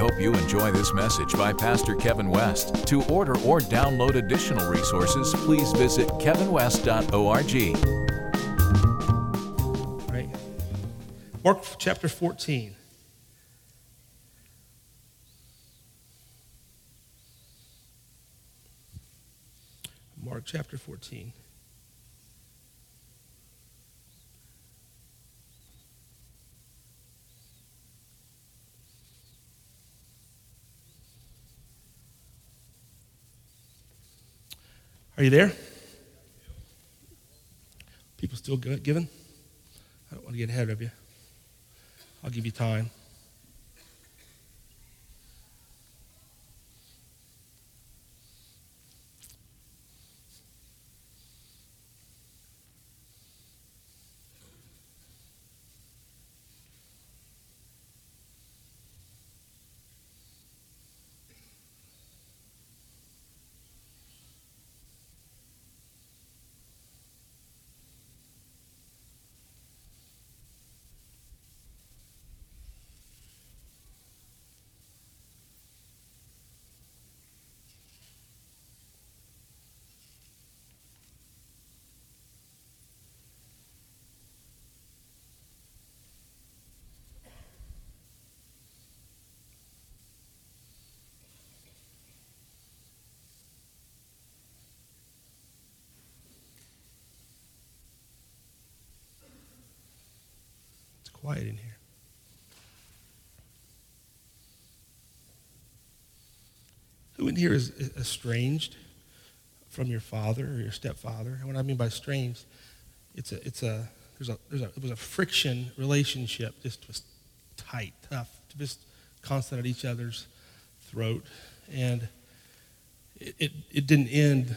hope you enjoy this message by Pastor Kevin West. To order or download additional resources, please visit kevinwest.org. Right? Mark chapter 14. Mark chapter 14. Are you there? People still giving? I don't want to get ahead of you. I'll give you time. Quiet in here. Who in here is estranged from your father or your stepfather? And what I mean by estranged, it's a, it's a, there's a, there's a, it was a friction relationship, just was tight, tough, just constant at each other's throat. And it, it, it didn't end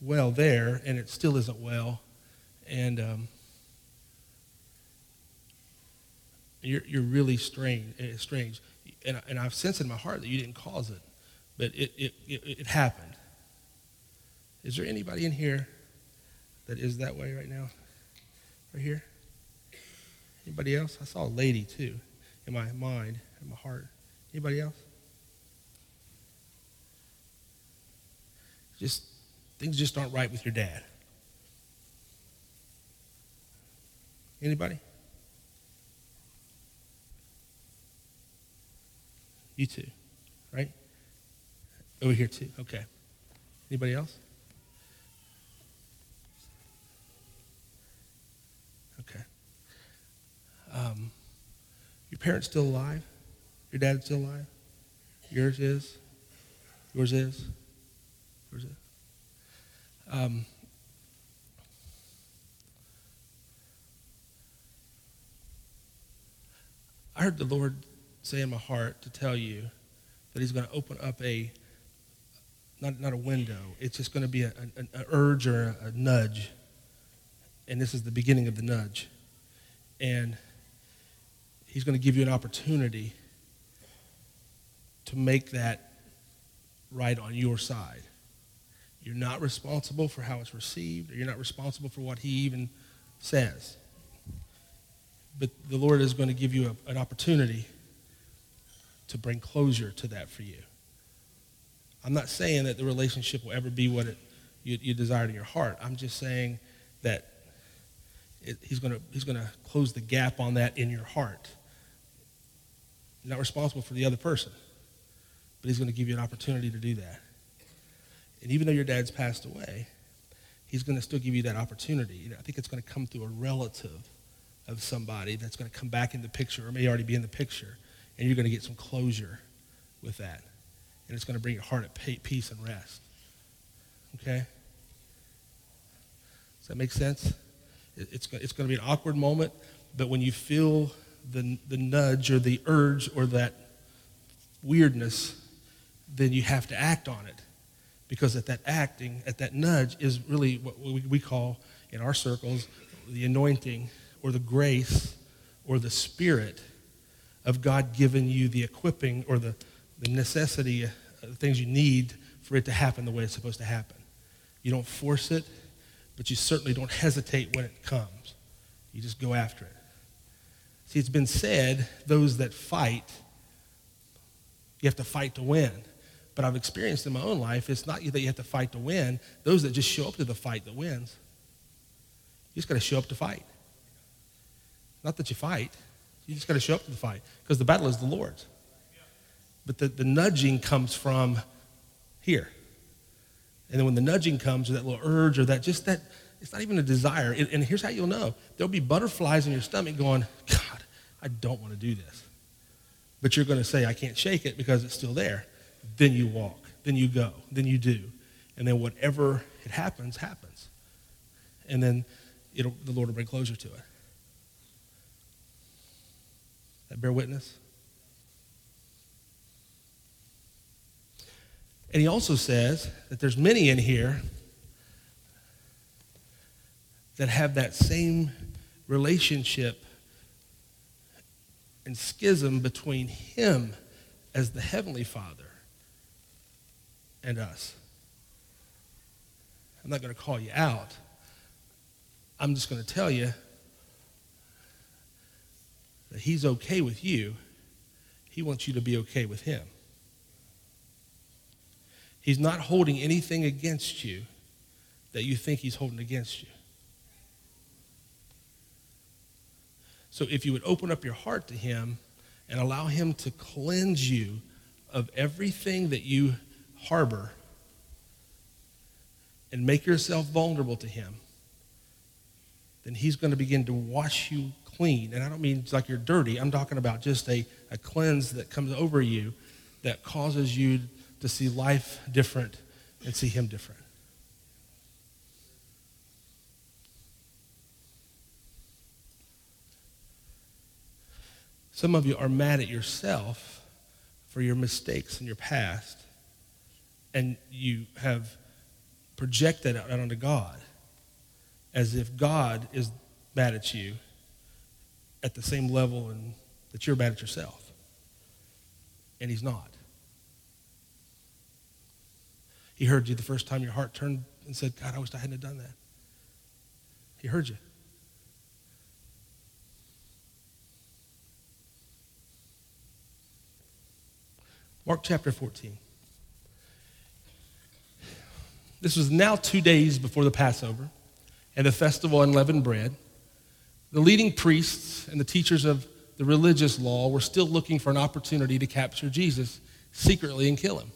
well there, and it still isn't well. And um, you're, you're really strange, eh, strange. And, and I've sensed in my heart that you didn't cause it, but it, it, it, it happened. Is there anybody in here that is that way right now? Right here? Anybody else? I saw a lady too in my mind, in my heart. Anybody else? Just things just aren't right with your dad. Anybody? You too, right? Over here too. Okay. Anybody else? Okay. Um, your parents still alive? Your dad's still alive? Yours is? Yours is? Yours is? Um, I heard the Lord say in my heart to tell you that he's going to open up a not, not a window. It's just going to be a, an, an urge or a, a nudge. And this is the beginning of the nudge. And he's going to give you an opportunity to make that right on your side. You're not responsible for how it's received or you're not responsible for what he even says. But the lord is going to give you a, an opportunity to bring closure to that for you. I'm not saying that the relationship will ever be what it, you, you desire in your heart. I'm just saying that it, he's going he's to close the gap on that in your heart. You're not responsible for the other person, but he's going to give you an opportunity to do that. And even though your dad's passed away, he's going to still give you that opportunity. You know, I think it's going to come through a relative of somebody that's going to come back in the picture or may already be in the picture and you're going to get some closure with that. And it's going to bring your heart at peace and rest. Okay? Does that make sense? It's, it's going to be an awkward moment, but when you feel the, the nudge or the urge or that weirdness, then you have to act on it. Because at that acting, at that nudge, is really what we call in our circles the anointing or the grace or the spirit of God giving you the equipping or the, the necessity, uh, the things you need for it to happen the way it's supposed to happen. You don't force it, but you certainly don't hesitate when it comes. You just go after it. See, it's been said those that fight You have to fight to win. But I've experienced in my own life, it's not that you have to fight to win. Those that just show up to the fight that wins. You just got to show up to fight. Not that you fight. You just got to show up to the fight because the battle is the Lord's. But the, the nudging comes from here. And then when the nudging comes, or that little urge, or that just that, it's not even a desire. And, and here's how you'll know there'll be butterflies in your stomach going, God, I don't want to do this. But you're going to say, I can't shake it because it's still there. Then you walk, then you go, then you do. And then whatever it happens, happens. And then it'll, the Lord will bring closure to it. That bear witness? And he also says that there's many in here that have that same relationship and schism between him as the Heavenly Father and us. I'm not going to call you out. I'm just going to tell you that He's okay with you. He wants you to be okay with Him. He's not holding anything against you that you think He's holding against you. So if you would open up your heart to Him and allow Him to cleanse you of everything that you harbor and make yourself vulnerable to Him, then He's going to begin to wash you clean. And I don't mean like you're dirty, I'm talking about just a, a cleanse that comes over you that causes you to see life different and see Him different. Some of you are mad at yourself for your mistakes in your past, and you have projected out onto God as if God is mad at you at the same level and that you're mad at yourself. And he's not. He heard you the first time your heart turned and said, God, I wish I hadn't done that. He heard you. Mark chapter 14. This was now two days before the Passover and the festival unleavened bread. The leading priests and the teachers of the religious law were still looking for an opportunity to capture Jesus secretly and kill him.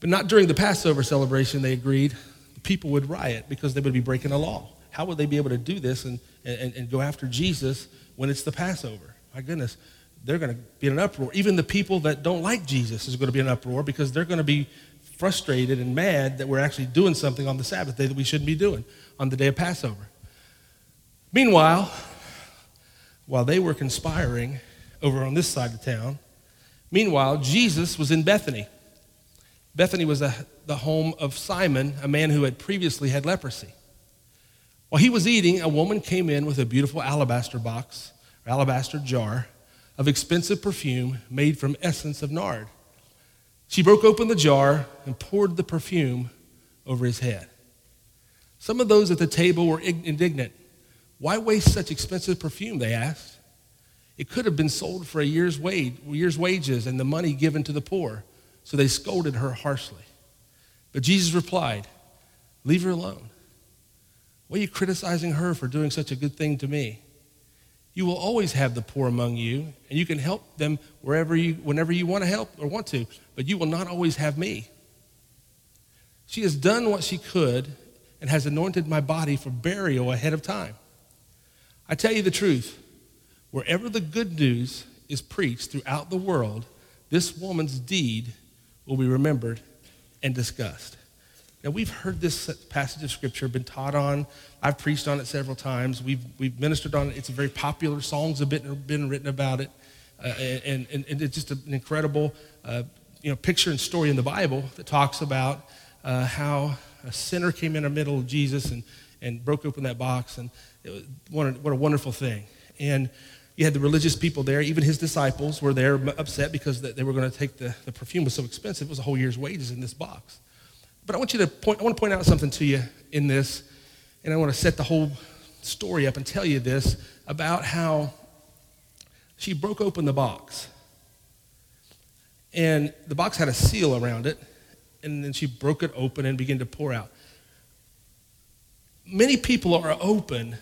But not during the Passover celebration, they agreed. The people would riot because they would be breaking the law. How would they be able to do this and, and, and go after Jesus when it's the Passover? My goodness they're going to be in an uproar. Even the people that don't like Jesus is going to be in an uproar because they're going to be frustrated and mad that we're actually doing something on the Sabbath day that we shouldn't be doing on the day of Passover. Meanwhile, while they were conspiring over on this side of town, meanwhile, Jesus was in Bethany. Bethany was a, the home of Simon, a man who had previously had leprosy. While he was eating, a woman came in with a beautiful alabaster box, or alabaster jar, of expensive perfume made from essence of nard. She broke open the jar and poured the perfume over his head. Some of those at the table were indignant. Why waste such expensive perfume? They asked. It could have been sold for a year's, wage, year's wages and the money given to the poor. So they scolded her harshly. But Jesus replied, Leave her alone. Why are you criticizing her for doing such a good thing to me? You will always have the poor among you, and you can help them wherever you, whenever you want to help or want to, but you will not always have me. She has done what she could and has anointed my body for burial ahead of time. I tell you the truth wherever the good news is preached throughout the world, this woman's deed will be remembered and discussed. Now, we've heard this passage of Scripture, been taught on. I've preached on it several times. We've, we've ministered on it. It's a very popular. Songs have been, been written about it. Uh, and, and, and, it's just an incredible uh, you know, picture and story in the Bible that talks about uh, how a sinner came in the middle of Jesus and, and broke open that box. And was, what, a, what a wonderful thing. And you had the religious people there. Even his disciples were there upset because they were going to take the, the perfume was so expensive. It was a whole year's wages in this box. But I want you to point, I want to point out something to you in this, and I want to set the whole story up and tell you this about how she broke open the box. And the box had a seal around it, and then she broke it open and began to pour out. Many people are open.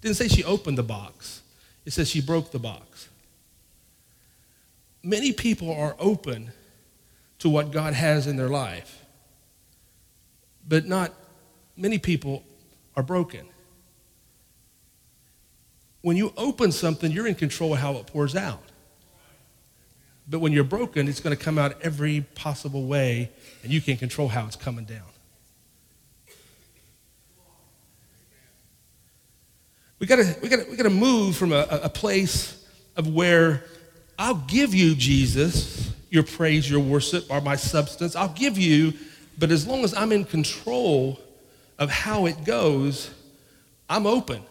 Didn't say she opened the box. It says she broke the box. Many people are open to what God has in their life, but not many people are broken. When you open something, you're in control of how it pours out. But when you're broken, it's going to come out every possible way, and you can't control how it's coming down. We gotta, we gotta, we gotta move from a, a place of where I'll give you, Jesus, your praise, your worship, or my substance. I'll give you, but as long as I'm in control of how it goes, I'm open.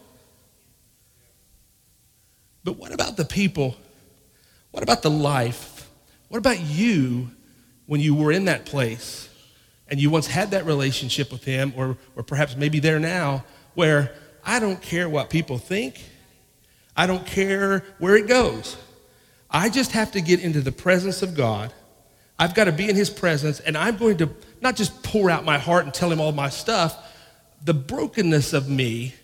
But what about the people? What about the life? What about you when you were in that place and you once had that relationship with Him, or, or perhaps maybe there now, where I don't care what people think, I don't care where it goes. I just have to get into the presence of God. I've got to be in His presence, and I'm going to not just pour out my heart and tell Him all my stuff, the brokenness of me.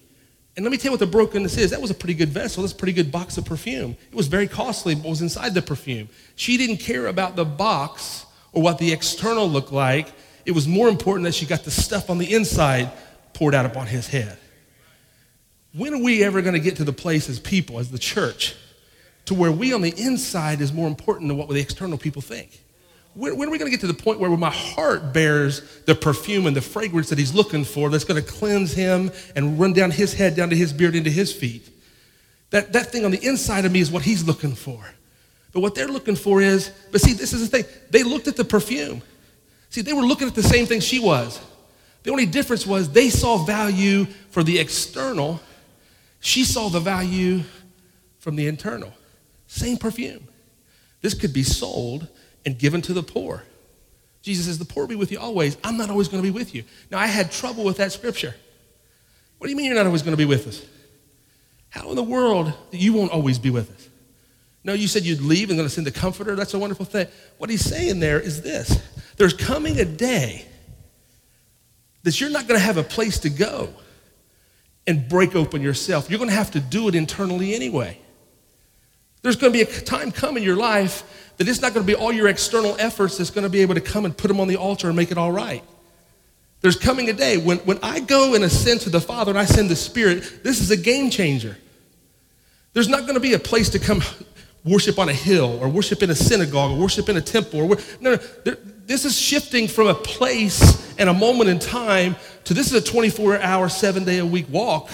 And let me tell you what the brokenness is. That was a pretty good vessel. That's a pretty good box of perfume. It was very costly, but was inside the perfume. She didn't care about the box or what the external looked like. It was more important that she got the stuff on the inside poured out upon his head. When are we ever going to get to the place as people, as the church, to where we on the inside is more important than what the external people think? When, when are we going to get to the point where my heart bears the perfume and the fragrance that he's looking for that's going to cleanse him and run down his head, down to his beard, into his feet? That, that thing on the inside of me is what he's looking for. But what they're looking for is, but see, this is the thing. They looked at the perfume. See, they were looking at the same thing she was. The only difference was they saw value for the external, she saw the value from the internal. Same perfume. This could be sold and given to the poor. Jesus says, The poor be with you always. I'm not always going to be with you. Now, I had trouble with that scripture. What do you mean you're not always going to be with us? How in the world you won't always be with us? No, you said you'd leave and going to send the comforter. That's a wonderful thing. What he's saying there is this there's coming a day that you're not going to have a place to go and break open yourself. You're going to have to do it internally anyway. There's going to be a time come in your life that it's not going to be all your external efforts that's going to be able to come and put them on the altar and make it all right. There's coming a day when, when I go and ascend to the Father and I send the Spirit, this is a game changer. There's not going to be a place to come worship on a hill or worship in a synagogue or worship in a temple. Or, no, no, there, this is shifting from a place and a moment in time to this is a 24 hour, seven day a week walk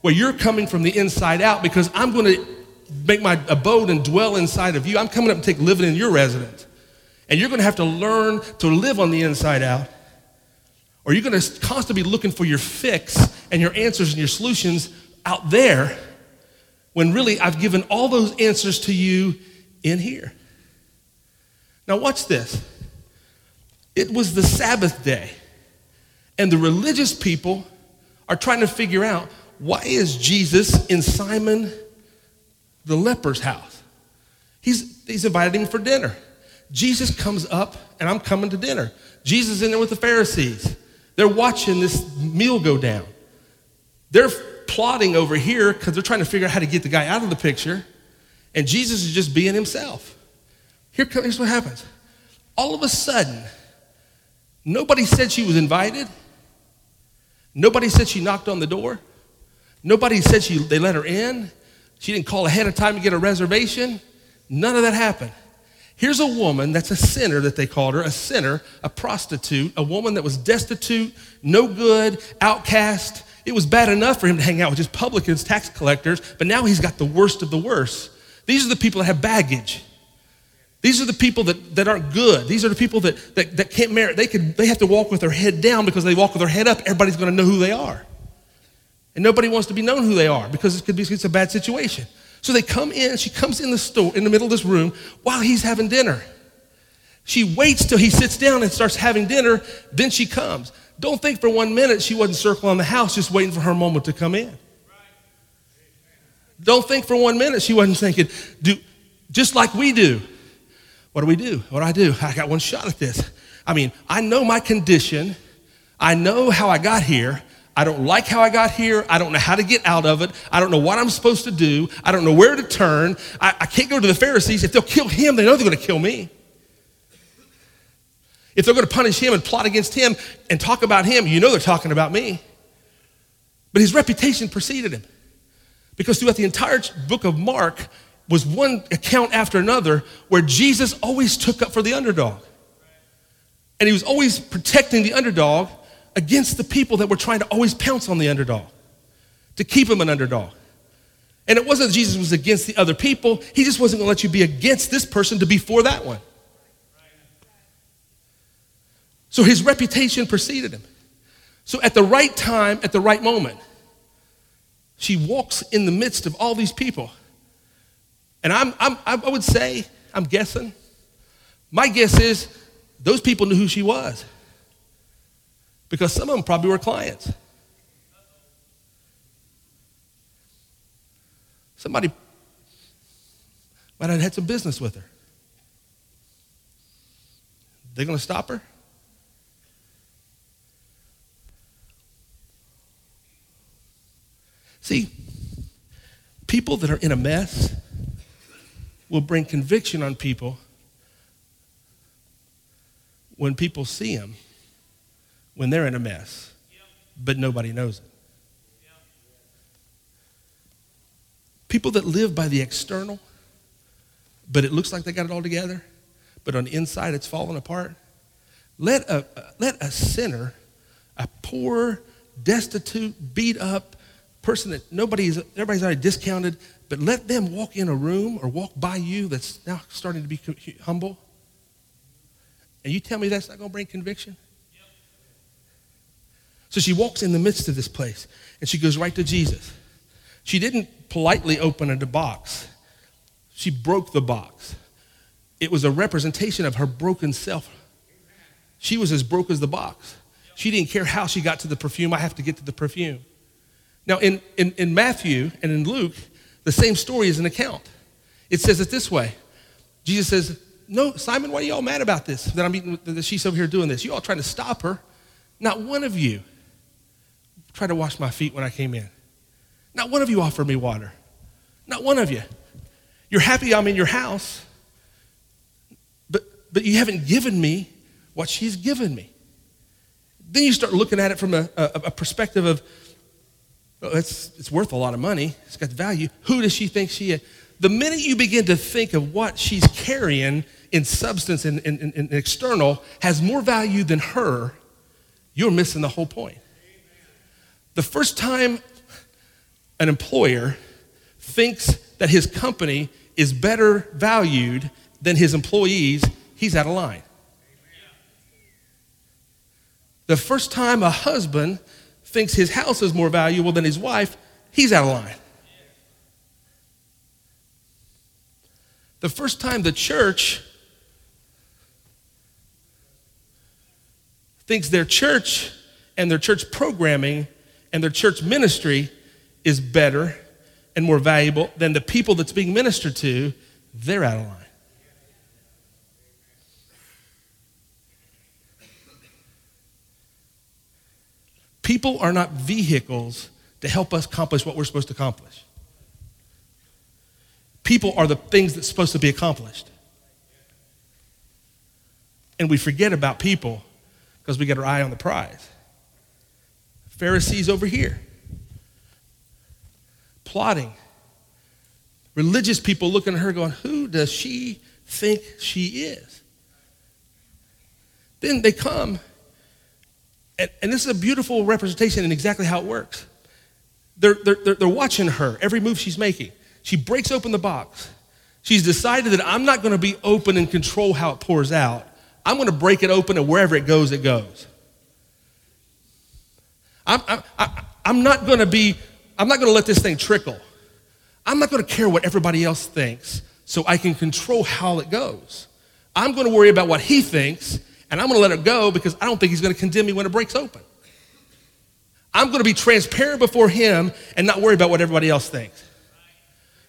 where you're coming from the inside out because I'm going to make my abode and dwell inside of you. I'm coming up to take living in your residence. And you're going to have to learn to live on the inside out. Or you're going to constantly be looking for your fix and your answers and your solutions out there when really I've given all those answers to you in here. Now, watch this. It was the Sabbath day, and the religious people are trying to figure out why is Jesus in Simon the leper's house. He's, he's invited him for dinner. Jesus comes up, and I'm coming to dinner. Jesus is in there with the Pharisees. They're watching this meal go down. They're plotting over here because they're trying to figure out how to get the guy out of the picture, and Jesus is just being himself. Here, here's what happens. All of a sudden, nobody said she was invited. Nobody said she knocked on the door. Nobody said she, they let her in. She didn't call ahead of time to get a reservation. None of that happened. Here's a woman that's a sinner, that they called her, a sinner, a prostitute, a woman that was destitute, no good, outcast. It was bad enough for him to hang out with just publicans, tax collectors, but now he's got the worst of the worst. These are the people that have baggage. These are the people that, that aren't good. These are the people that, that, that can't merit. They, could, they have to walk with their head down because they walk with their head up. Everybody's going to know who they are. And nobody wants to be known who they are because it could be it's a bad situation. So they come in, she comes in the store in the middle of this room while he's having dinner. She waits till he sits down and starts having dinner, then she comes. Don't think for one minute she wasn't circling the house just waiting for her moment to come in. Don't think for one minute she wasn't thinking, do, just like we do. What do we do? What do I do? I got one shot at this. I mean, I know my condition. I know how I got here. I don't like how I got here. I don't know how to get out of it. I don't know what I'm supposed to do. I don't know where to turn. I, I can't go to the Pharisees. If they'll kill him, they know they're going to kill me. If they're going to punish him and plot against him and talk about him, you know they're talking about me. But his reputation preceded him. Because throughout the entire book of Mark was one account after another where Jesus always took up for the underdog. And he was always protecting the underdog against the people that were trying to always pounce on the underdog, to keep him an underdog. And it wasn't that Jesus was against the other people, he just wasn't going to let you be against this person to be for that one. So his reputation preceded him. So at the right time, at the right moment, she walks in the midst of all these people. And I'm, I'm, I would say, I'm guessing, my guess is those people knew who she was because some of them probably were clients. Somebody might have had some business with her. They're going to stop her? See, people that are in a mess will bring conviction on people when people see them when they're in a mess, but nobody knows it. People that live by the external, but it looks like they got it all together, but on the inside it's falling apart. Let a, let a sinner, a poor, destitute, beat up person that nobody's, everybody's already discounted, but let them walk in a room or walk by you that's now starting to be humble. And you tell me that's not going to bring conviction? So she walks in the midst of this place and she goes right to Jesus. She didn't politely open a box, she broke the box. It was a representation of her broken self. She was as broke as the box. She didn't care how she got to the perfume. I have to get to the perfume. Now, in, in, in Matthew and in Luke, the same story is an account. It says it this way Jesus says, No, Simon, why are you all mad about this? That I'm eating, that she's over here doing this. You all trying to stop her. Not one of you tried to wash my feet when I came in. Not one of you offered me water. Not one of you. You're happy I'm in your house, but, but you haven't given me what she's given me. Then you start looking at it from a, a, a perspective of, oh, it's, it's worth a lot of money, it's got value. Who does she think she is? The minute you begin to think of what she's carrying in substance and, and, and external has more value than her, you're missing the whole point. The first time an employer thinks that his company is better valued than his employees, he's out of line. The first time a husband thinks his house is more valuable than his wife, he's out of line. The first time the church thinks their church and their church programming and their church ministry is better and more valuable than the people that's being ministered to, they're out of line. People are not vehicles to help us accomplish what we're supposed to accomplish. People are the things that's supposed to be accomplished. And we forget about people because we get our eye on the prize. Pharisees over here, plotting. Religious people looking at her going, Who does she think she is? Then they come, and, and this is a beautiful representation in exactly how it works. They're, they're, they're watching her, every move she's making. She breaks open the box. She's decided that I'm not going to be open and control how it pours out. I'm going to break it open, and wherever it goes, it goes. I'm, I'm, I'm not going to be, I'm not going to let this thing trickle. I'm not going to care what everybody else thinks so I can control how it goes. I'm going to worry about what he thinks and I'm going to let it go because I don't think he's going to condemn me when it breaks open. I'm going to be transparent before him and not worry about what everybody else thinks.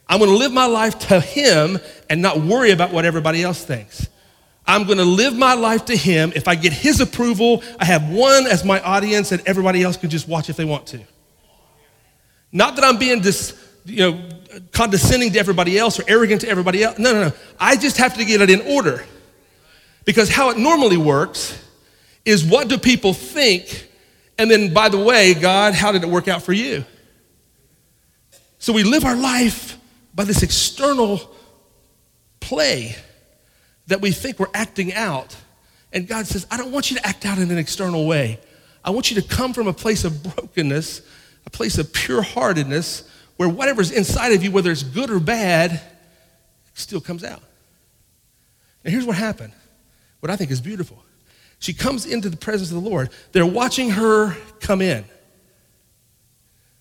I'm going to live my life to him and not worry about what everybody else thinks. I'm going to live my life to Him. If I get His approval, I have one as my audience, and everybody else can just watch if they want to. Not that I'm being dis, you know, condescending to everybody else or arrogant to everybody else. No, no, no. I just have to get it in order. Because how it normally works is what do people think? And then, by the way, God, how did it work out for you? So we live our life by this external play that we think we're acting out. And God says, I don't want you to act out in an external way. I want you to come from a place of brokenness, a place of pure heartedness, where whatever's inside of you, whether it's good or bad, still comes out. And here's what happened what I think is beautiful. She comes into the presence of the Lord. They're watching her come in.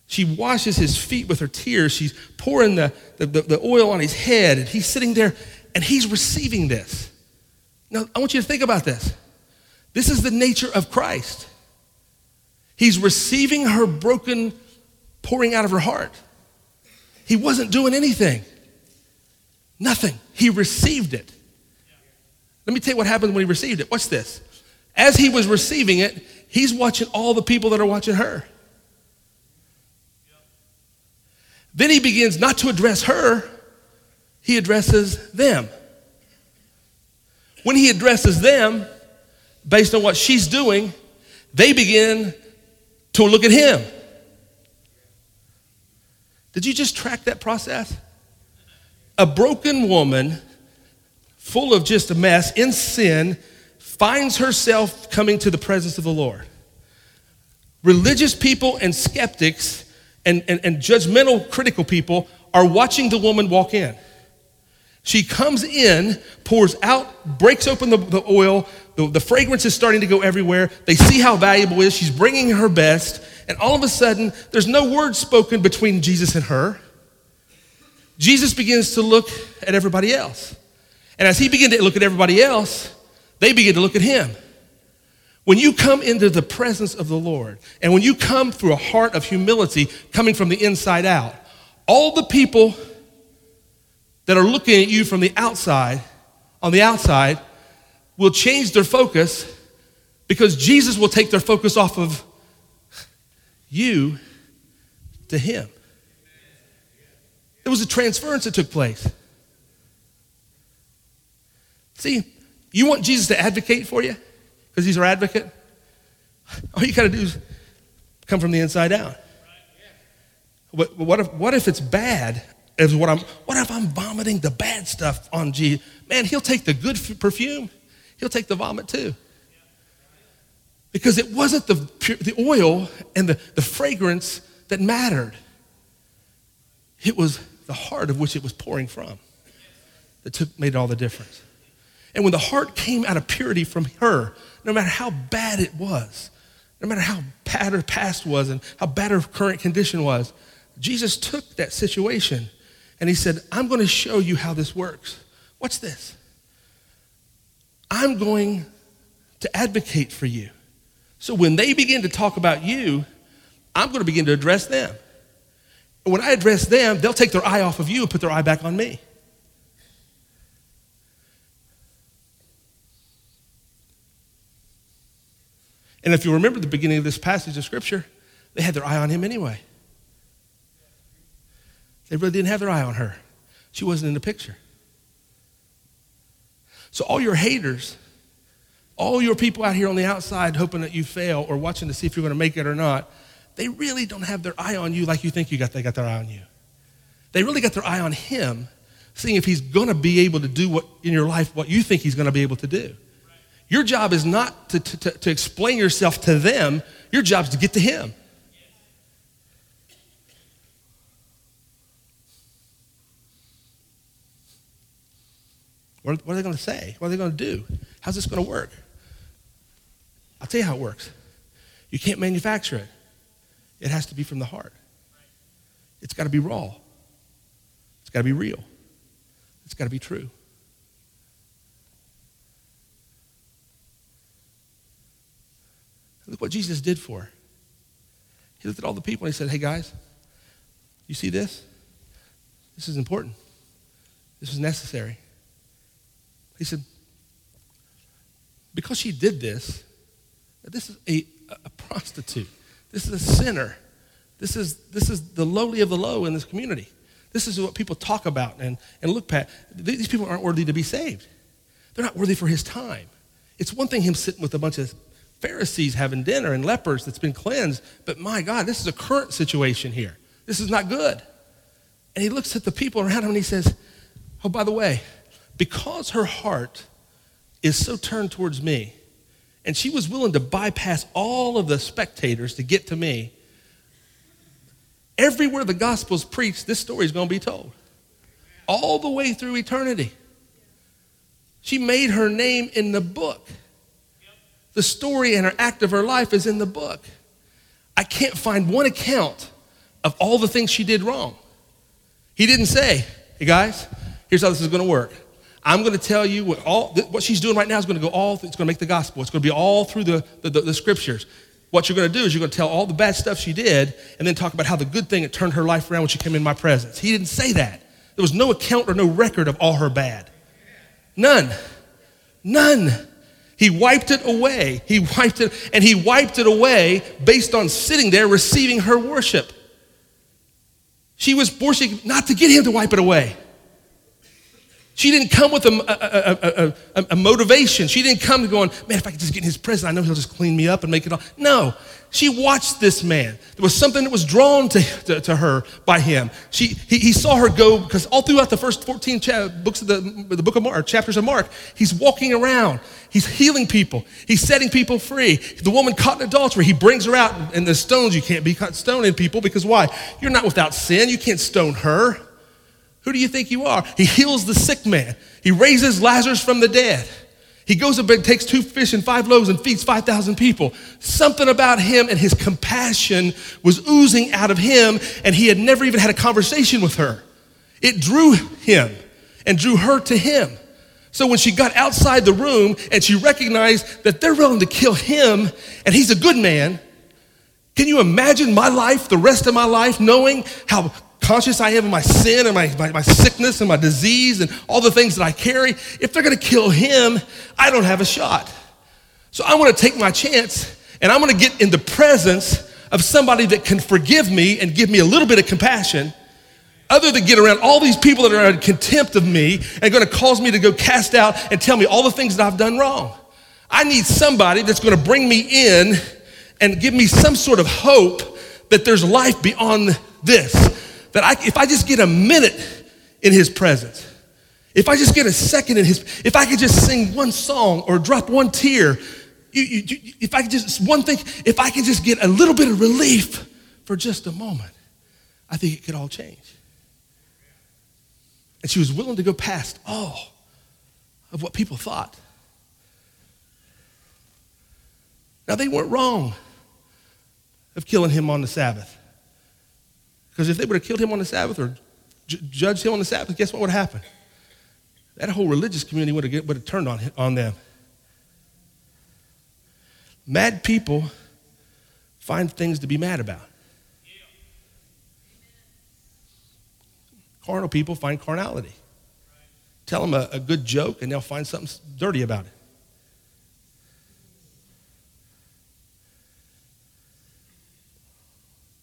She washes his feet with her tears. She's pouring the, the, the, oil on his head, and he's sitting there and he's receiving this. Now, I want you to think about this. This is the nature of Christ. He's receiving her broken pouring out of her heart. He wasn't doing anything, nothing. He received it. Let me tell you what happened when he received it. What's this? As he was receiving it, he's watching all the people that are watching her. Then he begins not to address her, he addresses them. When he addresses them, based on what she's doing, they begin to look at him. Did you just track that process? A broken woman, full of just a mess, in sin, finds herself coming to the presence of the Lord. Religious people and skeptics and, and, and judgmental, critical people are watching the woman walk in. She comes in, pours out, breaks open the, the oil. The, the fragrance is starting to go everywhere. They see how valuable it is. She's bringing her best. And all of a sudden, there's no word spoken between Jesus and her. Jesus begins to look at everybody else. And as he begins to look at everybody else, they begin to look at him. When you come into the presence of the Lord, and when you come through a heart of humility coming from the inside out, all the people that are looking at you from the outside, on the outside, will change their focus because Jesus will take their focus off of you to Him. There was a transference that took place. See, you want Jesus to advocate for you because He's our advocate? All you got to do is come from the inside out. What, what, if, what if it's bad? Is what I'm. What if I'm vomiting the bad stuff on Jesus? Man, He'll take the good perfume. He'll take the vomit too. Because it wasn't the, the oil and the, the fragrance that mattered. It was the heart of which it was pouring from that took, made all the difference. And when the heart came out of purity from her, no matter how bad it was, no matter how bad her past was and how bad her current condition was, Jesus took that situation and he said, I'm going to show you how this works. What's this? I'm going to advocate for you. So when they begin to talk about you, I'm going to begin to address them. And when I address them, they'll take their eye off of you and put their eye back on me. And if you remember the beginning of this passage of Scripture, they had their eye on him anyway. They really didn't have their eye on her. She wasn't in the picture. So, all your haters, all your people out here on the outside hoping that you fail or watching to see if you're going to make it or not, they really don't have their eye on you like you think you got, they got their eye on you. They really got their eye on him, seeing if he's going to be able to do what in your life what you think he's going to be able to do. Your job is not to, to, to explain yourself to them, your job is to get to Him. What are, they going to say? What are they going to do? How's this going to work? I'll tell you how it works. You can't manufacture it, it has to be from the heart. It's got to be raw, it's got to be real, it's got to be true. Look what Jesus did for. He looked at all the people and he said, Hey guys, you see this? This is important. This is necessary. He said, because she did this, this is a, a prostitute. This is a sinner. This is, this is the lowly of the low in this community. This is what people talk about and, and look at. These people aren't worthy to be saved. They're not worthy for his time. It's one thing him sitting with a bunch of Pharisees having dinner and lepers that's been cleansed, but my God, this is a current situation here. This is not good. And he looks at the people around him and he says, Oh, by the way, because her heart is so turned towards me, and she was willing to bypass all of the spectators to get to me, everywhere the gospel is preached, this story is going to be told. All the way through eternity. She made her name in the book. The story and her act of her life is in the book. I can't find one account of all the things she did wrong. He didn't say, hey guys, here's how this is going to work. I'm going to tell you what all what she's doing right now is going to go all. It's going to make the gospel. It's going to be all through the, the, the, the scriptures. What you're going to do is you're going to tell all the bad stuff she did, and then talk about how the good thing it turned her life around when she came in my presence. He didn't say that. There was no account or no record of all her bad. None. None. He wiped it away. He wiped it, and he wiped it away based on sitting there receiving her worship. She was worshiping not to get him to wipe it away. She didn't come with a, a, a, a, motivation. She didn't come going, man, if I could just get in his presence, I know he'll just clean me up and make it all. No, she watched this man. There was something that was drawn to, to, to her by him. She, he, he, saw her go, because all throughout the first 14 cha- books of the, the book of Mark, chapters of Mark, he's walking around. He's healing people. He's setting people free. The woman caught in adultery, he brings her out, and the stones, you can't be caught stoning people because why? You're not without sin. You can't stone her. Who do you think you are? He heals the sick man. He raises Lazarus from the dead. He goes up and takes two fish and five loaves and feeds 5,000 people. Something about him and his compassion was oozing out of him, and he had never even had a conversation with her. It drew him and drew her to him. So when she got outside the room and she recognized that they're willing to kill him and he's a good man, can you imagine my life, the rest of my life, knowing how conscious I am of my sin and my, my, my, sickness and my disease and all the things that I carry, if they're gonna kill him, I don't have a shot. So I wanna take my chance and I'm gonna get in the presence of somebody that can forgive me and give me a little bit of compassion, other than get around all these people that are in contempt of me and gonna cause me to go cast out and tell me all the things that I've done wrong. I need somebody that's gonna bring me in and give me some sort of hope that there's life beyond this that I, if I just get a minute in his presence, if I just get a second in his, if I could just sing one song or drop one tear, you, you, you, if I could just, one thing, if I could just get a little bit of relief for just a moment, I think it could all change. And she was willing to go past all of what people thought. Now, they weren't wrong of killing him on the Sabbath. Because if they would have killed him on the Sabbath or ju- judged him on the Sabbath, guess what would happen? That whole religious community would have, would have turned on, on them. Mad people find things to be mad about. Carnal people find carnality. Tell them a, a good joke and they'll find something dirty about it.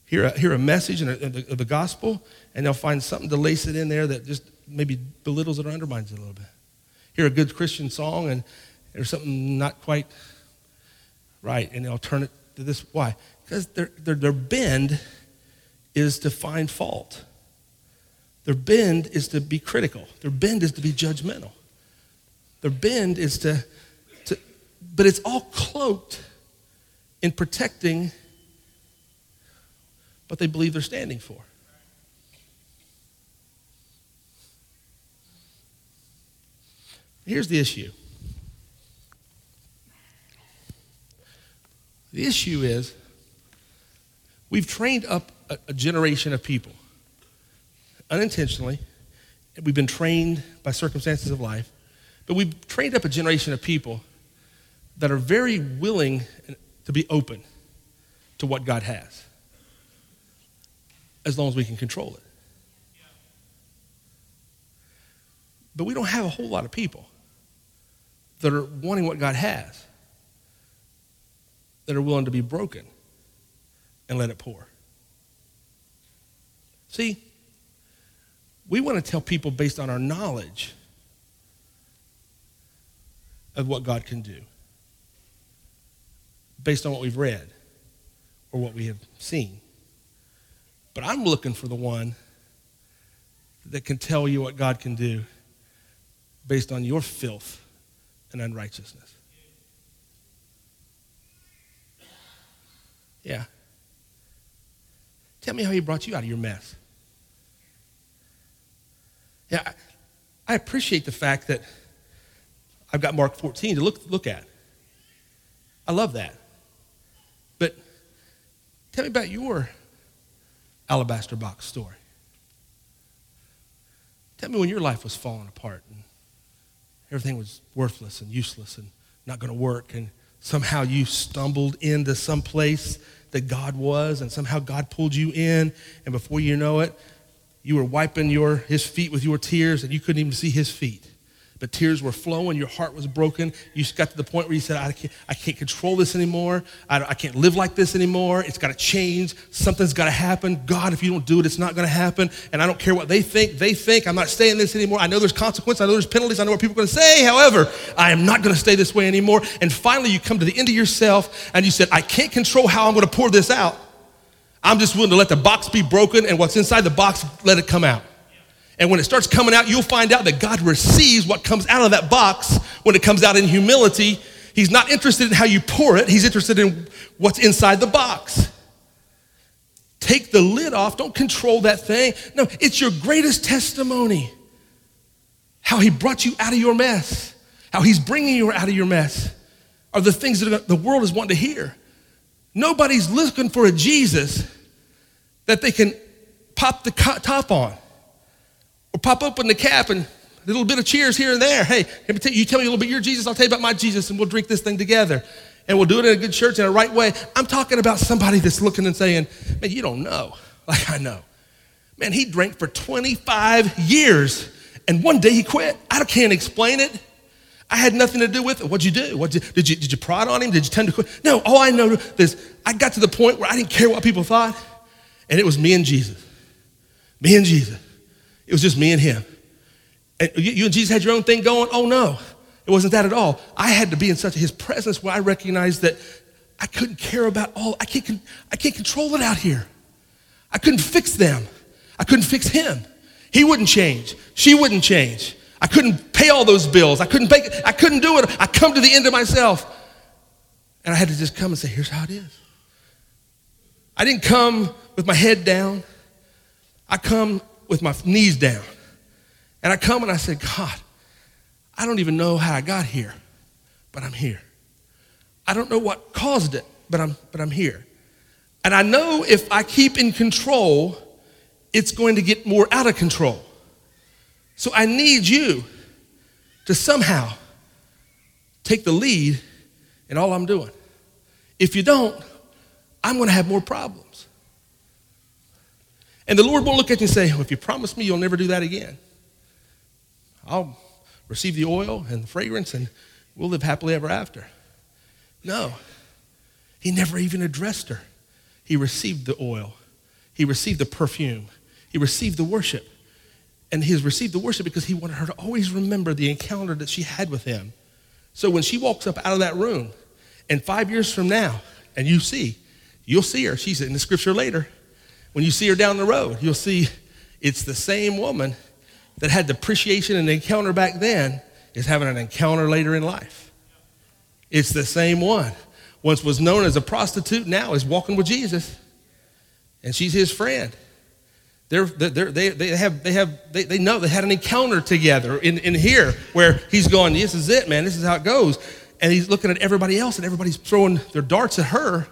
Hear a, hear a message and the, the gospel, and they'll find something to lace it in there that just maybe belittles it or undermines it a little bit. Hear a good Christian song, and there's something not quite right, and they'll turn it to this. Why? Because their, their, their bend is to find fault. Their bend is to be critical. Their bend is to be judgmental. Their bend is to, to but it's all cloaked in protecting what they believe they're standing for. Here's the issue. The issue is we've trained up a, a generation of people unintentionally. We've been trained by circumstances of life, but we've trained up a generation of people that are very willing to be open to what God has as long as we can control it. But we don't have a whole lot of people that are wanting what God has, that are willing to be broken and let it pour. See, we want to tell people based on our knowledge of what God can do, based on what we've read or what we have seen. But I'm looking for the one that can tell you what God can do based on your filth and unrighteousness. Yeah. Tell me how he brought you out of your mess. Yeah, I appreciate the fact that I've got Mark 14 to look, look at. I love that. But tell me about your alabaster box story. Tell me when your life was falling apart and everything was worthless and useless and not going to work, and somehow you stumbled into some place that God was, and somehow God pulled you in, and before you know it, you were wiping your, his feet with your tears, and you couldn't even see his feet but tears were flowing. Your heart was broken. You got to the point where you said, I can't, I can't control this anymore. I, I can't live like this anymore. It's got to change. Something's got to happen. God, if you don't do it, it's not going to happen. And I don't care what they think. They think I'm not staying this anymore. I know there's consequences. I know there's penalties. I know what people are going to say. However, I am not going to stay this way anymore. And finally, you come to the end of yourself and you said, I can't control how I'm going to pour this out. I'm just willing to let the box be broken and what's inside the box, let it come out. And when it starts coming out, you'll find out that God receives what comes out of that box when it comes out in humility. He's not interested in how you pour it, He's interested in what's inside the box. Take the lid off, don't control that thing. No, it's your greatest testimony. How He brought you out of your mess, how He's bringing you out of your mess are the things that the world is wanting to hear. Nobody's looking for a Jesus that they can pop the top on. Or pop open the cap and a little bit of cheers here and there. Hey, you tell me a little bit your Jesus, I'll tell you about my Jesus, and we'll drink this thing together. And we'll do it in a good church in a right way. I'm talking about somebody that's looking and saying, man, you don't know. Like I know. Man, he drank for 25 years, and one day he quit. I can't explain it. I had nothing to do with it. What'd you do? What did, did, you, did you prod on him? Did you tend to quit? No, all I know is I got to the point where I didn't care what people thought, and it was me and Jesus. Me and Jesus. It was just me and him. And you and Jesus had your own thing going? Oh, no. It wasn't that at all. I had to be in such his presence where I recognized that I couldn't care about all, I can't, I can't control it out here. I couldn't fix them. I couldn't fix him. He wouldn't change. She wouldn't change. I couldn't pay all those bills. I couldn't pay, I couldn't do it. I come to the end of myself. And I had to just come and say, here's how it is. I didn't come with my head down. I come with my knees down. And I come and I said, God, I don't even know how I got here, but I'm here. I don't know what caused it, but I'm, but I'm here. And I know if I keep in control, it's going to get more out of control. So I need you to somehow take the lead in all I'm doing. If you don't, I'm going to have more problems. And the Lord won't look at you and say, well, if you promise me you'll never do that again, I'll receive the oil and the fragrance and we'll live happily ever after. No. He never even addressed her. He received the oil. He received the perfume. He received the worship. And he has received the worship because he wanted her to always remember the encounter that she had with him. So when she walks up out of that room, and five years from now, and you see, you'll see her. She's in the scripture later. When you see her down the road, you'll see it's the same woman that had the appreciation and encounter back then is having an encounter later in life. It's the same one. Once was known as a prostitute, now is walking with Jesus. And she's his friend. They're, they're, they, they have, they, have they, they know they had an encounter together in, in here where he's going, This is it, man. This is how it goes. And he's looking at everybody else, and everybody's throwing their darts at her.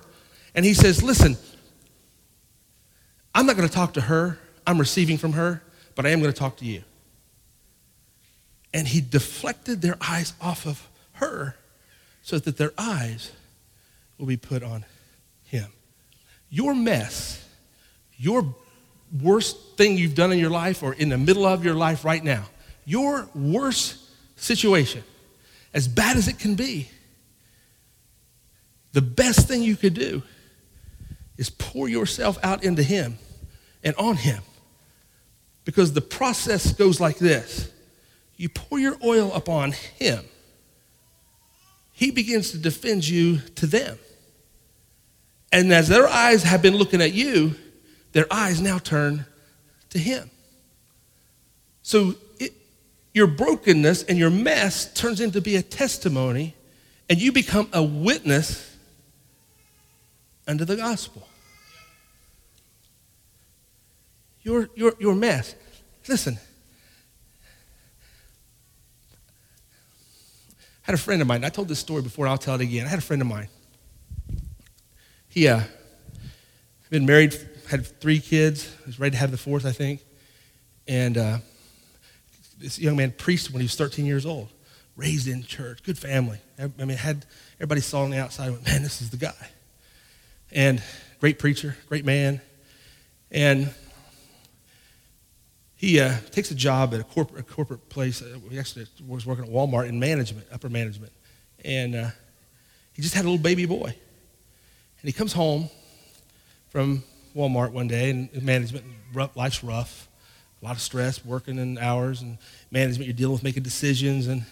And he says, Listen, I'm not going to talk to her. I'm receiving from her, but I am going to talk to you. And he deflected their eyes off of her so that their eyes will be put on him. Your mess, your worst thing you've done in your life or in the middle of your life right now, your worst situation as bad as it can be, the best thing you could do is pour yourself out into Him and on Him. Because the process goes like this you pour your oil upon Him, He begins to defend you to them. And as their eyes have been looking at you, their eyes now turn to Him. So it, your brokenness and your mess turns into be a testimony, and you become a witness unto the gospel. Your, your, your mess. Listen. I had a friend of mine. I told this story before, I'll tell it again. I had a friend of mine. He uh, been married, had three kids, was ready to have the fourth, I think. And uh, this young man preached when he was 13 years old, raised in church, good family. I mean, had everybody saw on the outside, went, man, this is the guy. And great preacher, great man. And he uh, takes a job at a corporate, a corporate place. Uh, he actually was working at Walmart in management, upper management. And uh, he just had a little baby boy. And he comes home from Walmart one day, and management, rough, life's rough. A lot of stress, working in hours, and management, you're dealing with making decisions. And,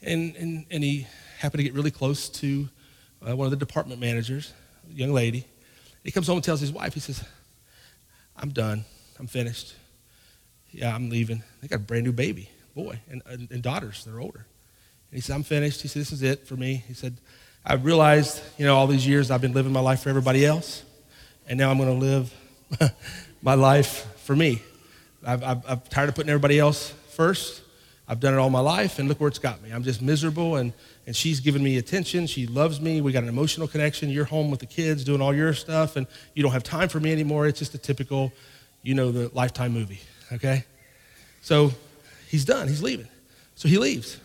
and, and, and he happened to get really close to uh, one of the department managers, a young lady. He comes home and tells his wife, he says, I'm done. I'm finished yeah, I'm leaving. They got a brand new baby, boy, and, and, and daughters. They're older. And he said, I'm finished. He said, this is it for me. He said, I realized, you know, all these years I've been living my life for everybody else, and now I'm going to live my life for me. I've, I've, I'm tired of putting everybody else first. I've done it all my life, and look where it's got me. I'm just miserable, and, and she's giving me attention. She loves me. We got an emotional connection. You're home with the kids doing all your stuff, and you don't have time for me anymore. It's just a typical, you know, the lifetime movie okay? So he's done, he's leaving. So he leaves,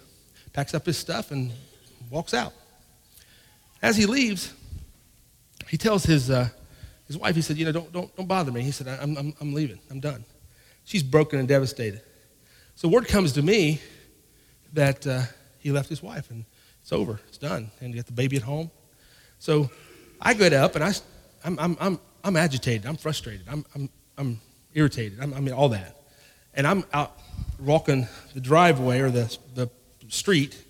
packs up his stuff, and walks out. As he leaves, he tells his, uh, his wife, he said, You know, don't, don't, don't bother me. He said, I'm, I'm, I'm leaving, I'm done. She's broken and devastated. So word comes to me that uh, he left his wife and it's over, it's done, and you got the baby at home. So I get up and I, I'm, I'm, I'm, I'm agitated, I'm frustrated, I'm, I'm, I'm irritated. I'm, I mean, all that. And I'm out walking the driveway or the, the street,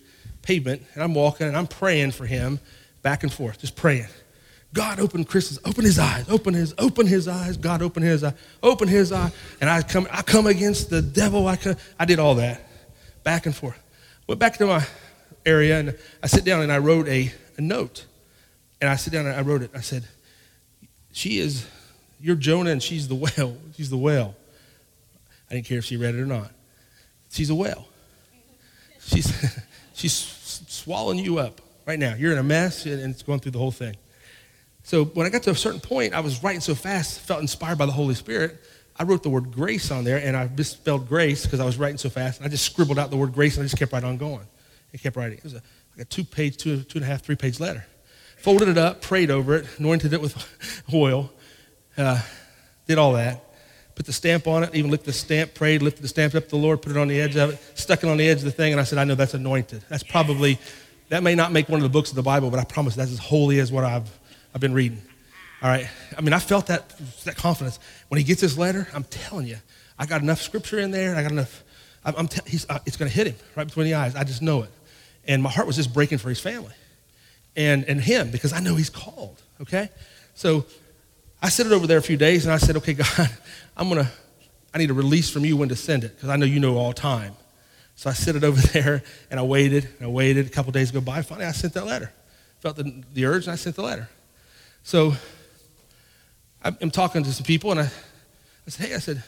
pavement, and I'm walking and I'm praying for him back and forth, just praying. God, open Chris's, open his eyes, open his, open his eyes. God, open his eye, open his eye. And I come, I come against the devil. I, come, I did all that, back and forth. Went back to my area and I sit down and I wrote a, a note. And I sit down and I wrote it. I said, she is you're Jonah and she's the whale. She's the whale. I didn't care if she read it or not. She's a whale. She's, she's swallowing you up right now. You're in a mess and it's going through the whole thing. So when I got to a certain point, I was writing so fast, felt inspired by the Holy Spirit. I wrote the word grace on there and I misspelled grace because I was writing so fast. And I just scribbled out the word grace and I just kept right on going. I kept writing. It was a, like a two page, two, two and a half, three page letter. Folded it up, prayed over it, anointed it with oil, uh, did all that. Put the stamp on it, even lifted the stamp, prayed, lifted the stamp up to the Lord, put it on the edge of it, stuck it on the edge of the thing, and I said, I know that's anointed. That's probably, that may not make one of the books of the Bible, but I promise that's as holy as what I've, I've been reading. All right. I mean, I felt that, that confidence. When he gets his letter, I'm telling you, I got enough scripture in there, and I got enough, I'm, I'm te- uh, it's going to hit him right between the eyes. I just know it. And my heart was just breaking for his family and, and him because I know he's called, okay? So I set it over there a few days and I said, okay, God, I'm going to, I need a release from you when to send it because I know you know all time. So I set it over there and I waited and I waited. A couple days go by. Finally, I sent that letter. Felt the, the urge and I sent the letter. So I'm talking to some people and I, I said, hey, I said,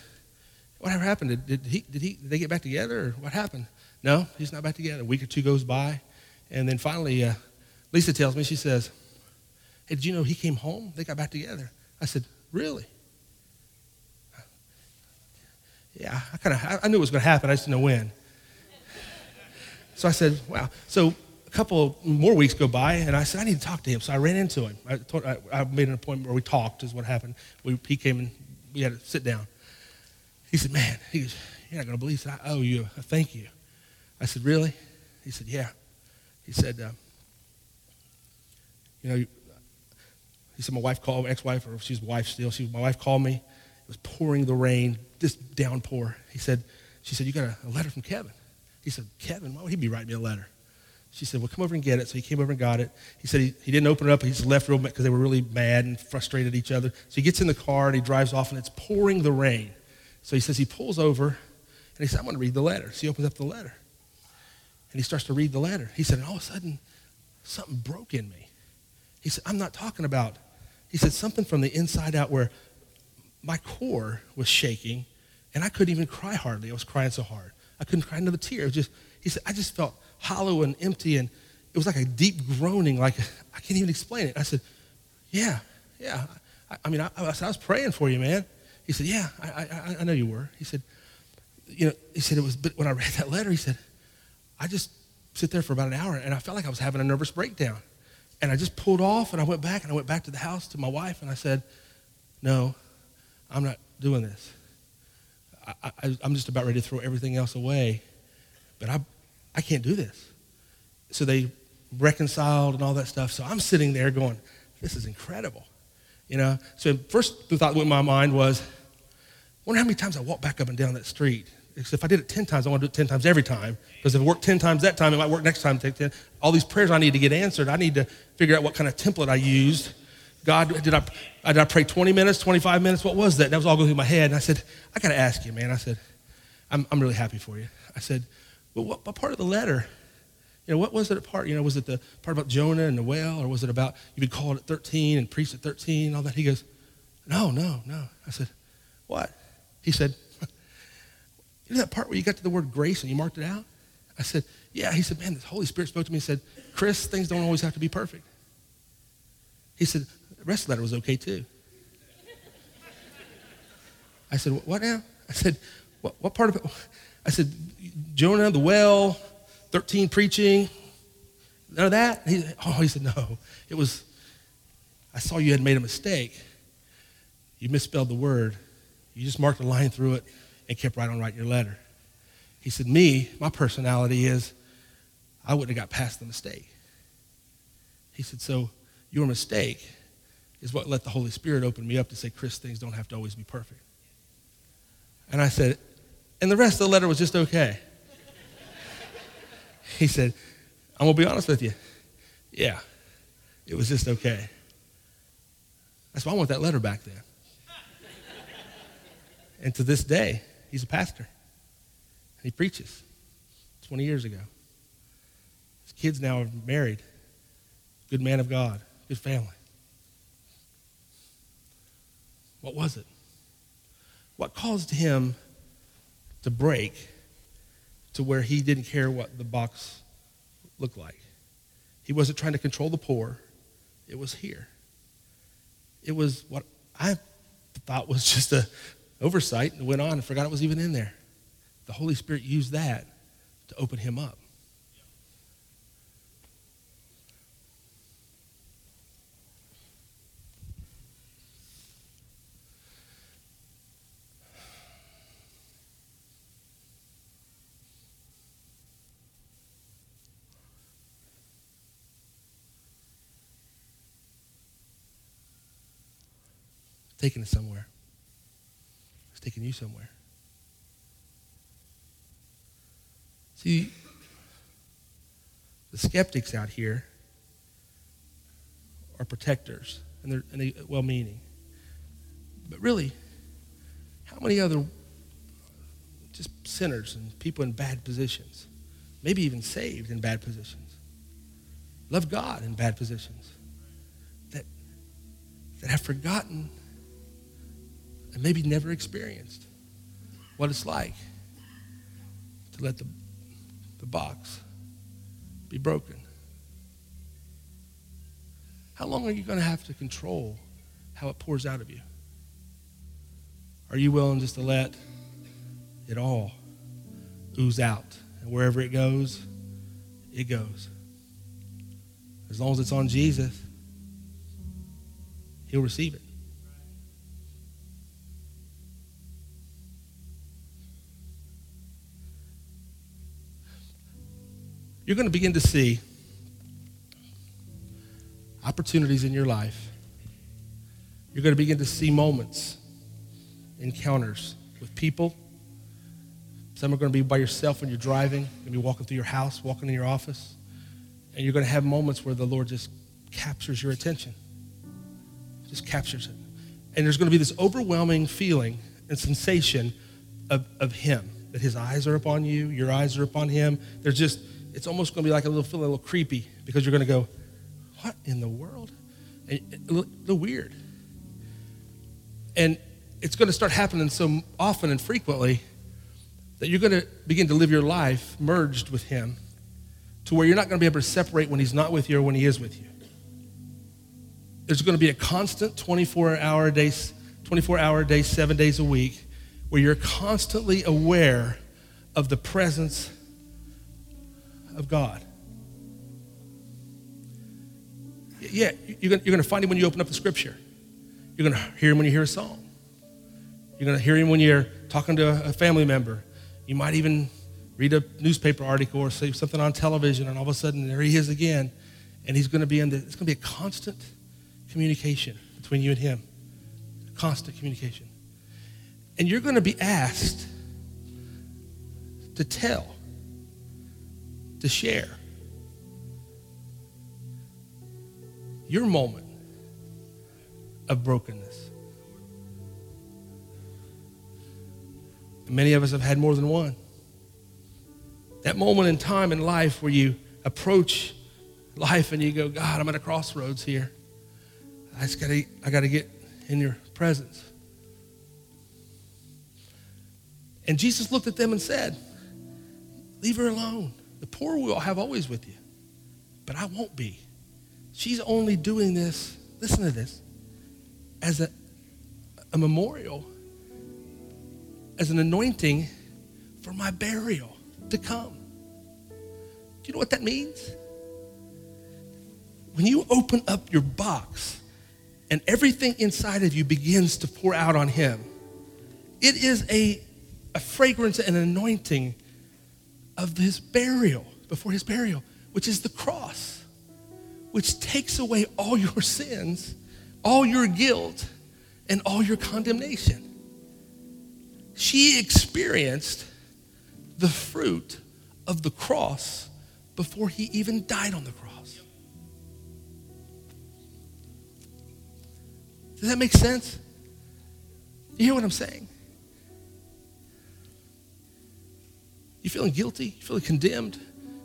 whatever happened? Did, did, he, did, he, did they get back together or what happened? No, he's not back together. A week or two goes by. And then finally, uh, Lisa tells me, she says, hey, did you know he came home? They got back together. I said, Really? Yeah, I kind of I knew it was going to happen. I just didn't know when. So I said, Wow. So a couple more weeks go by, and I said, I need to talk to him. So I ran into him. I, told, I, I made an appointment where we talked, is what happened. We, he came and we had to sit down. He said, Man, he goes, You're not going to believe. Said, I owe you a thank you. I said, Really? He said, Yeah. He said, uh, you know, he said, my wife called, ex-wife, or she's wife still. She, my wife called me. It was pouring the rain, this downpour. He said, she said, you got a, letter from Kevin. He said, Kevin, why would he be writing me a letter? She said, well, come over and get it. So he came over and got it. He said he, he didn't open it up. He just left real because they were really mad and frustrated at each other. So he gets in the car and he drives off and it's pouring the rain. So he says he pulls over and he said, I'm going to read the letter. So he opens up the letter and he starts to read the letter. He said, and all of a sudden, something broke in me. He said, I'm not talking about, he said, something from the inside out where my core was shaking and I couldn't even cry hardly. I was crying so hard. I couldn't cry another tear. Just, he said, I just felt hollow and empty, and it was like a deep groaning, like I can't even explain it. I said, Yeah, yeah. I, I mean, I, I, said, I was praying for you, man. He said, Yeah, I, I, I know you were. He said, You know, he said, it was, but when I read that letter, he said, I just sit there for about an hour, and I felt like I was having a nervous breakdown. And I just pulled off, and I went back, and I went back to the house to my wife, and I said, No, I'm not doing this. I, I'm just about ready to throw everything else away. But I, I can't do this. So they reconciled and all that stuff. So I'm sitting there going, this is incredible. You know? So first the thought went in my mind was, I wonder how many times I walked back up and down that street. If I did it 10 times, I want to do it 10 times every time. Because if it worked 10 times that time, it might work next time. Take 10. All these prayers I need to get answered, I need to figure out what kind of template I used. God, did I, did I pray 20 minutes, 25 minutes? What was that? That was all going through my head. And I said, I got to ask you, man. I said, I'm, I'm really happy for you. I said, well, what, what part of the letter? You know, what was it part? You know, was it the part about Jonah and the whale, or was it about you've been called at 13 and preached at 13 and all that? He goes, no, no, no. I said, what? He said, know that part where you got to the word grace and you marked it out? I said, yeah. He said, man, the Holy Spirit spoke to me and said, Chris, things don't always have to be perfect. He said, the rest of the letter was okay too. I said, what now? I said, what, what part of it? I said, Jonah, the well, 13 preaching, none of that? He, oh, he said, no. It was, I saw you had made a mistake. You misspelled the word. You just marked a line through it and kept right on writing your letter. He said, me, my personality is, I wouldn't have got past the mistake. He said, so your mistake is what let the Holy Spirit open me up to say, Chris, things don't have to always be perfect. And I said, and the rest of the letter was just okay. he said, I'm going to be honest with you. Yeah, it was just okay. That's why I want that letter back then. and to this day, he's a pastor. He preaches 20 years ago. His kids now are married. Good man of God, good family. What was it? What caused him to break to where he didn't care what the box looked like. He wasn't trying to control the pour, it was here. It was what I thought was just a oversight and went on and forgot it was even in there. The Holy Spirit used that to open him up. taking us somewhere. Taking you somewhere. See, the skeptics out here are protectors, and they're, and they well meaning. But really, how many other just sinners and people in bad positions, maybe even saved in bad positions, love God in bad positions, that, that have forgotten and maybe never experienced what it's like to let the, the box be broken. How long are you going to have to control how it pours out of you? Are you willing just to let it all ooze out? And wherever it goes, it goes. As long as it's on Jesus, He'll receive it. You're going to begin to see opportunities in your life, you're going to begin to see moments, encounters with people. Some are going to be by yourself when you're driving, you're going to be walking through your house, walking in your office, and you're going to have moments where the Lord just captures your attention. Just captures it. And there's going to be this overwhelming feeling and sensation of, of Him, that His eyes are upon you, your eyes are upon Him. There's just, it's almost going to be like a little, feel a little creepy because you're going to go, what in the world? And a little weird. And it's going to start happening so often and frequently that you're going to begin to live your life merged with Him to where you're not going to be able to separate when He's not with you or when He is with you. There's going to be a constant 24 hour day, 24 hour day, seven days a week, where you're constantly aware of the presence of God. Yeah, you're going, to find Him when you open up the Scripture. You're going to hear Him when you hear a song. You're going to hear Him when you're talking to a family member. You might even read a newspaper article or see something on television, and all of a sudden there he is again, and he's going to be in the. It's going to be a constant communication between you and him, constant communication, and you're going to be asked to tell, to share your moment of brokenness. Many of us have had more than one. That moment in time in life where you approach life and you go, God, I'm at a crossroads here. I just gotta, I gotta get in your presence. And Jesus looked at them and said, Leave her alone. The poor will have always with you, but I won't be. She's only doing this, listen to this, as a, a memorial, as an anointing for my burial to come. Do you know what that means? When you open up your box and everything inside of you begins to pour out on Him, it is a, a fragrance and an anointing of His burial, before His burial, which is the cross, which takes away all your sins, all your guilt, and all your condemnation. She experienced the fruit of the cross before he even died on the cross. Does that make sense? You hear what I'm saying? You feeling guilty? You feeling condemned?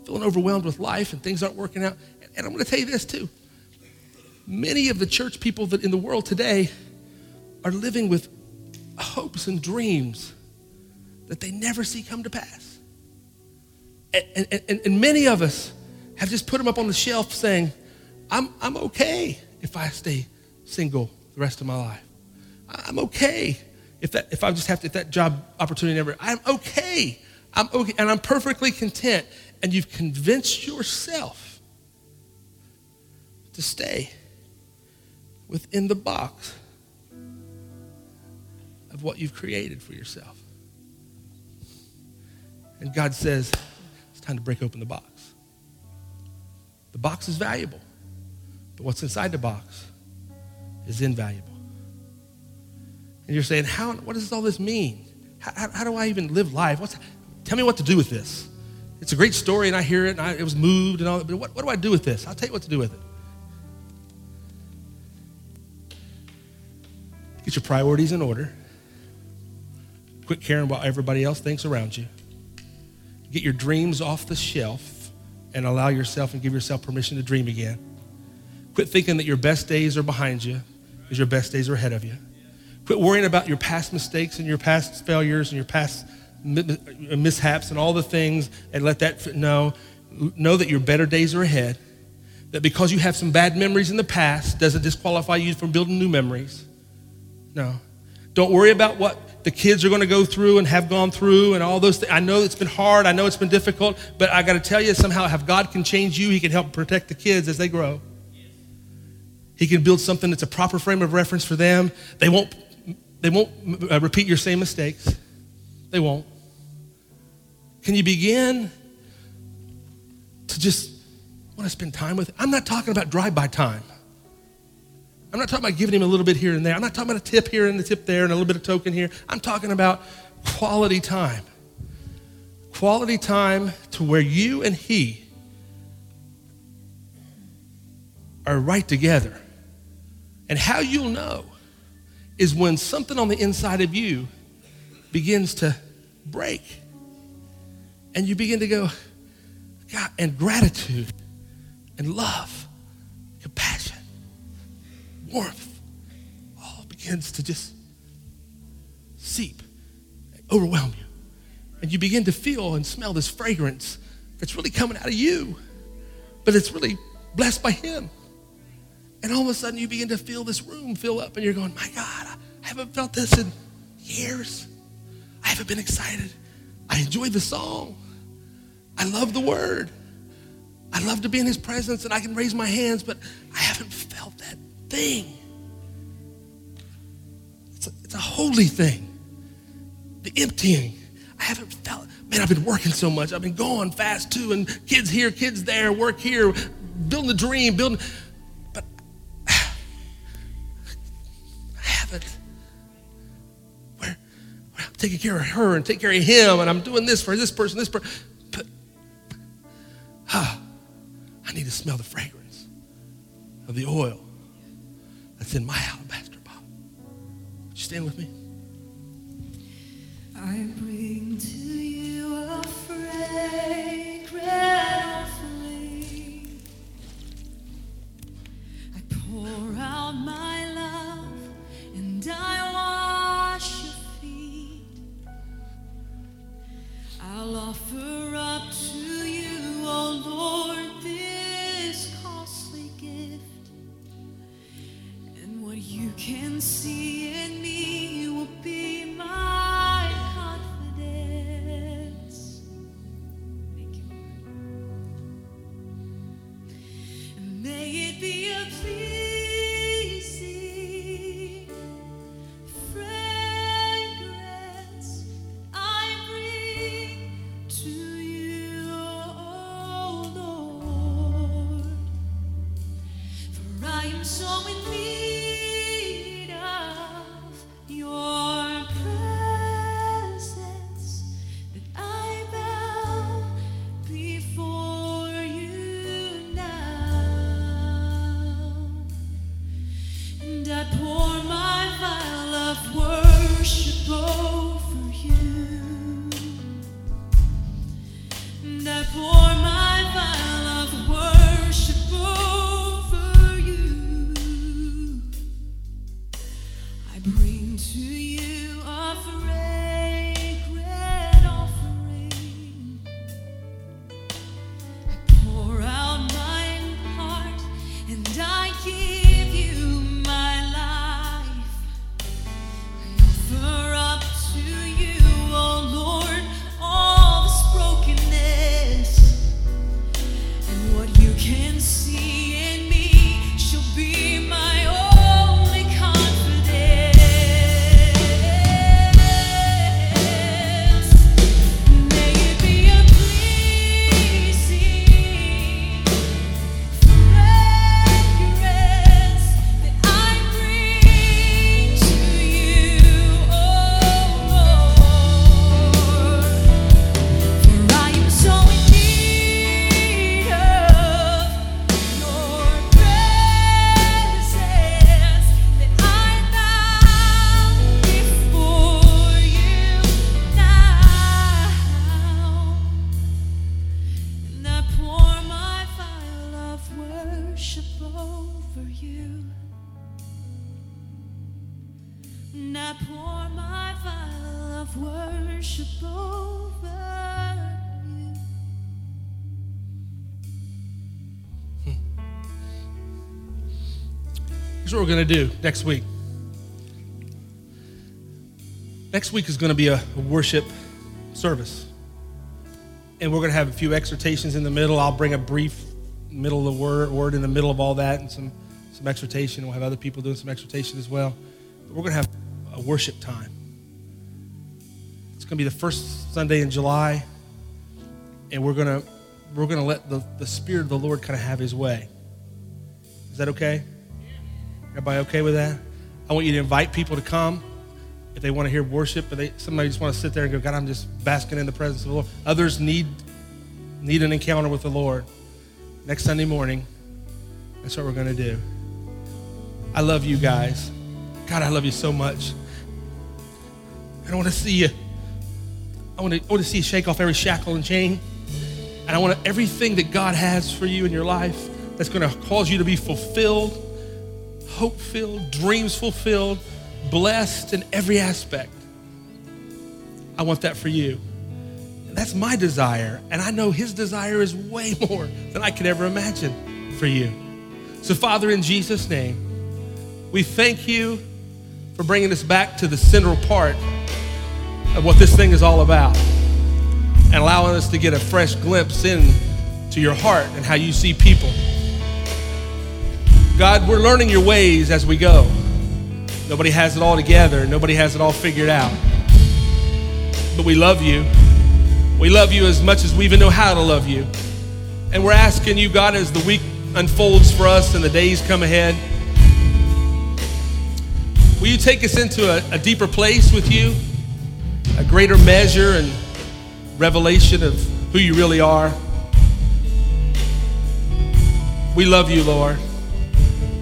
Feeling overwhelmed with life and things aren't working out? And I'm going to tell you this too. Many of the church people that in the world today are living with hopes and dreams that they never see come to pass. And, and, and, many of us have just put them up on the shelf saying, I'm, I'm okay if I stay single the rest of my life. I'm okay if, that, if I just have to, if that job opportunity never, I'm okay. I'm okay, and I'm perfectly content. And you've convinced yourself to stay within the box of what you've created for yourself. And God says, it's time to break open the box. The box is valuable, but what's inside the box is invaluable. And you're saying, how, what does all this mean? How, how, how do I even live life? What's, tell me what to do with this. It's a great story, and I hear it, and I, it was moved and all that, but what, what do I do with this? I'll tell you what to do with it. Get your priorities in order. Quit caring what everybody else thinks around you. Get your dreams off the shelf and allow yourself and give yourself permission to dream again. Quit thinking that your best days are behind you because your best days are ahead of you. Quit worrying about your past mistakes and your past failures and your past mishaps and all the things and let that know. Know that your better days are ahead. That because you have some bad memories in the past doesn't disqualify you from building new memories. No. Don't worry about what the kids are going to go through and have gone through and all those things. I know it's been hard. I know it's been difficult, but I got to tell you somehow, if God can change you, He can help protect the kids as they grow. He can build something that's a proper frame of reference for them. They won't, they won't uh, repeat your same mistakes. They won't. Can you begin to just want to spend time with? I'm not talking about drive-by time. I'm not talking about giving him a little bit here and there. I'm not talking about a tip here and a tip there and a little bit of token here. I'm talking about quality time. Quality time to where you and he are right together. And how you'll know is when something on the inside of you begins to break. And you begin to go, God, and gratitude and love, compassion, warmth, all begins to just seep, overwhelm you. And you begin to feel and smell this fragrance that's really coming out of you, but it's really blessed by Him. And all of a sudden, you begin to feel this room fill up, and you're going, My God, I haven't felt this in years. I haven't been excited. I enjoy the song. I love the word. I love to be in his presence and I can raise my hands, but I haven't felt that thing. It's a, it's a holy thing. The emptying. I haven't felt, man, I've been working so much. I've been going fast too, and kids here, kids there, work here, building the dream, building, but I haven't. Taking care of her and taking care of him, and I'm doing this for this person, this person. But, ah, I need to smell the fragrance of the oil that's in my alabaster bottle. Would you stand with me? I bring to you a fragrant offering. I pour out my love and I I'll offer up to you, oh Lord, this costly gift. And what you can see in me worship over you. Hmm. Here's what we're going to do next week. Next week is going to be a a worship service. And we're going to have a few exhortations in the middle. I'll bring a brief middle of the word, word in the middle of all that and some, some exhortation. We'll have other people doing some exhortation as well. But we're going to have a worship time. It's going to be the first Sunday in July. And we're going to we're going to let the, the Spirit of the Lord kind of have his way. Is that okay? Everybody okay with that? I want you to invite people to come if they want to hear worship, but they somebody just want to sit there and go, God, I'm just basking in the presence of the Lord. Others need need an encounter with the Lord. Next Sunday morning, that's what we're going to do. I love you guys. God, I love you so much. I want to see you. I want to, I want to see you shake off every shackle and chain. And I want everything that God has for you in your life that's going to cause you to be fulfilled, hope filled, dreams fulfilled, blessed in every aspect. I want that for you. And that's my desire. And I know His desire is way more than I could ever imagine for you. So, Father, in Jesus' name, we thank you for bringing us back to the central part of what this thing is all about and allowing us to get a fresh glimpse into your heart and how you see people. God, we're learning your ways as we go. Nobody has it all together, nobody has it all figured out. But we love you. We love you as much as we even know how to love you. And we're asking you, God, as the week unfolds for us and the days come ahead, will you take us into a, a deeper place with you, a greater measure and revelation of who you really are? We love you, Lord.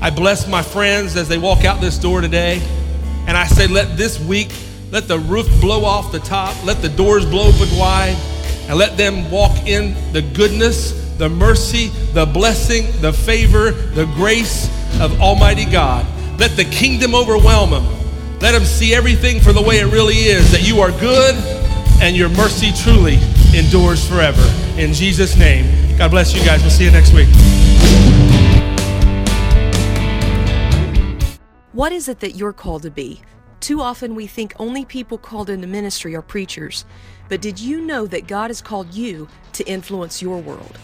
I bless my friends as they walk out this door today. And I say, let this week, let the roof blow off the top, let the doors blow open wide, and let them walk in the goodness, the mercy, the blessing, the favor, the grace of Almighty God. Let the kingdom overwhelm them. Let them see everything for the way it really is that you are good and your mercy truly endures forever. In Jesus' name. God bless you guys. We'll see you next week. What is it that you're called to be? Too often we think only people called into ministry are preachers. But did you know that God has called you to influence your world?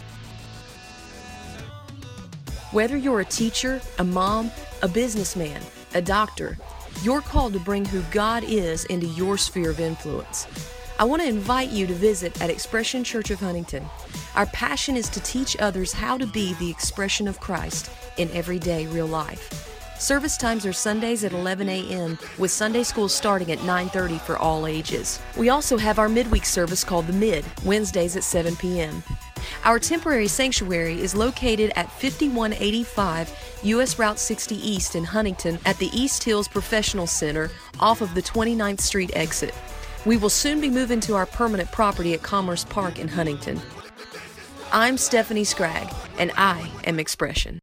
Whether you're a teacher, a mom, a businessman, a doctor, you're called to bring who God is into your sphere of influence. I want to invite you to visit at Expression Church of Huntington. Our passion is to teach others how to be the expression of Christ in everyday real life. Service times are Sundays at 11 a.m. with Sunday school starting at 9:30 for all ages. We also have our midweek service called the Mid, Wednesdays at 7 p.m. Our temporary sanctuary is located at 5185 US Route 60 East in Huntington at the East Hills Professional Center off of the 29th Street exit. We will soon be moving to our permanent property at Commerce Park in Huntington. I'm Stephanie Scragg, and I am Expression.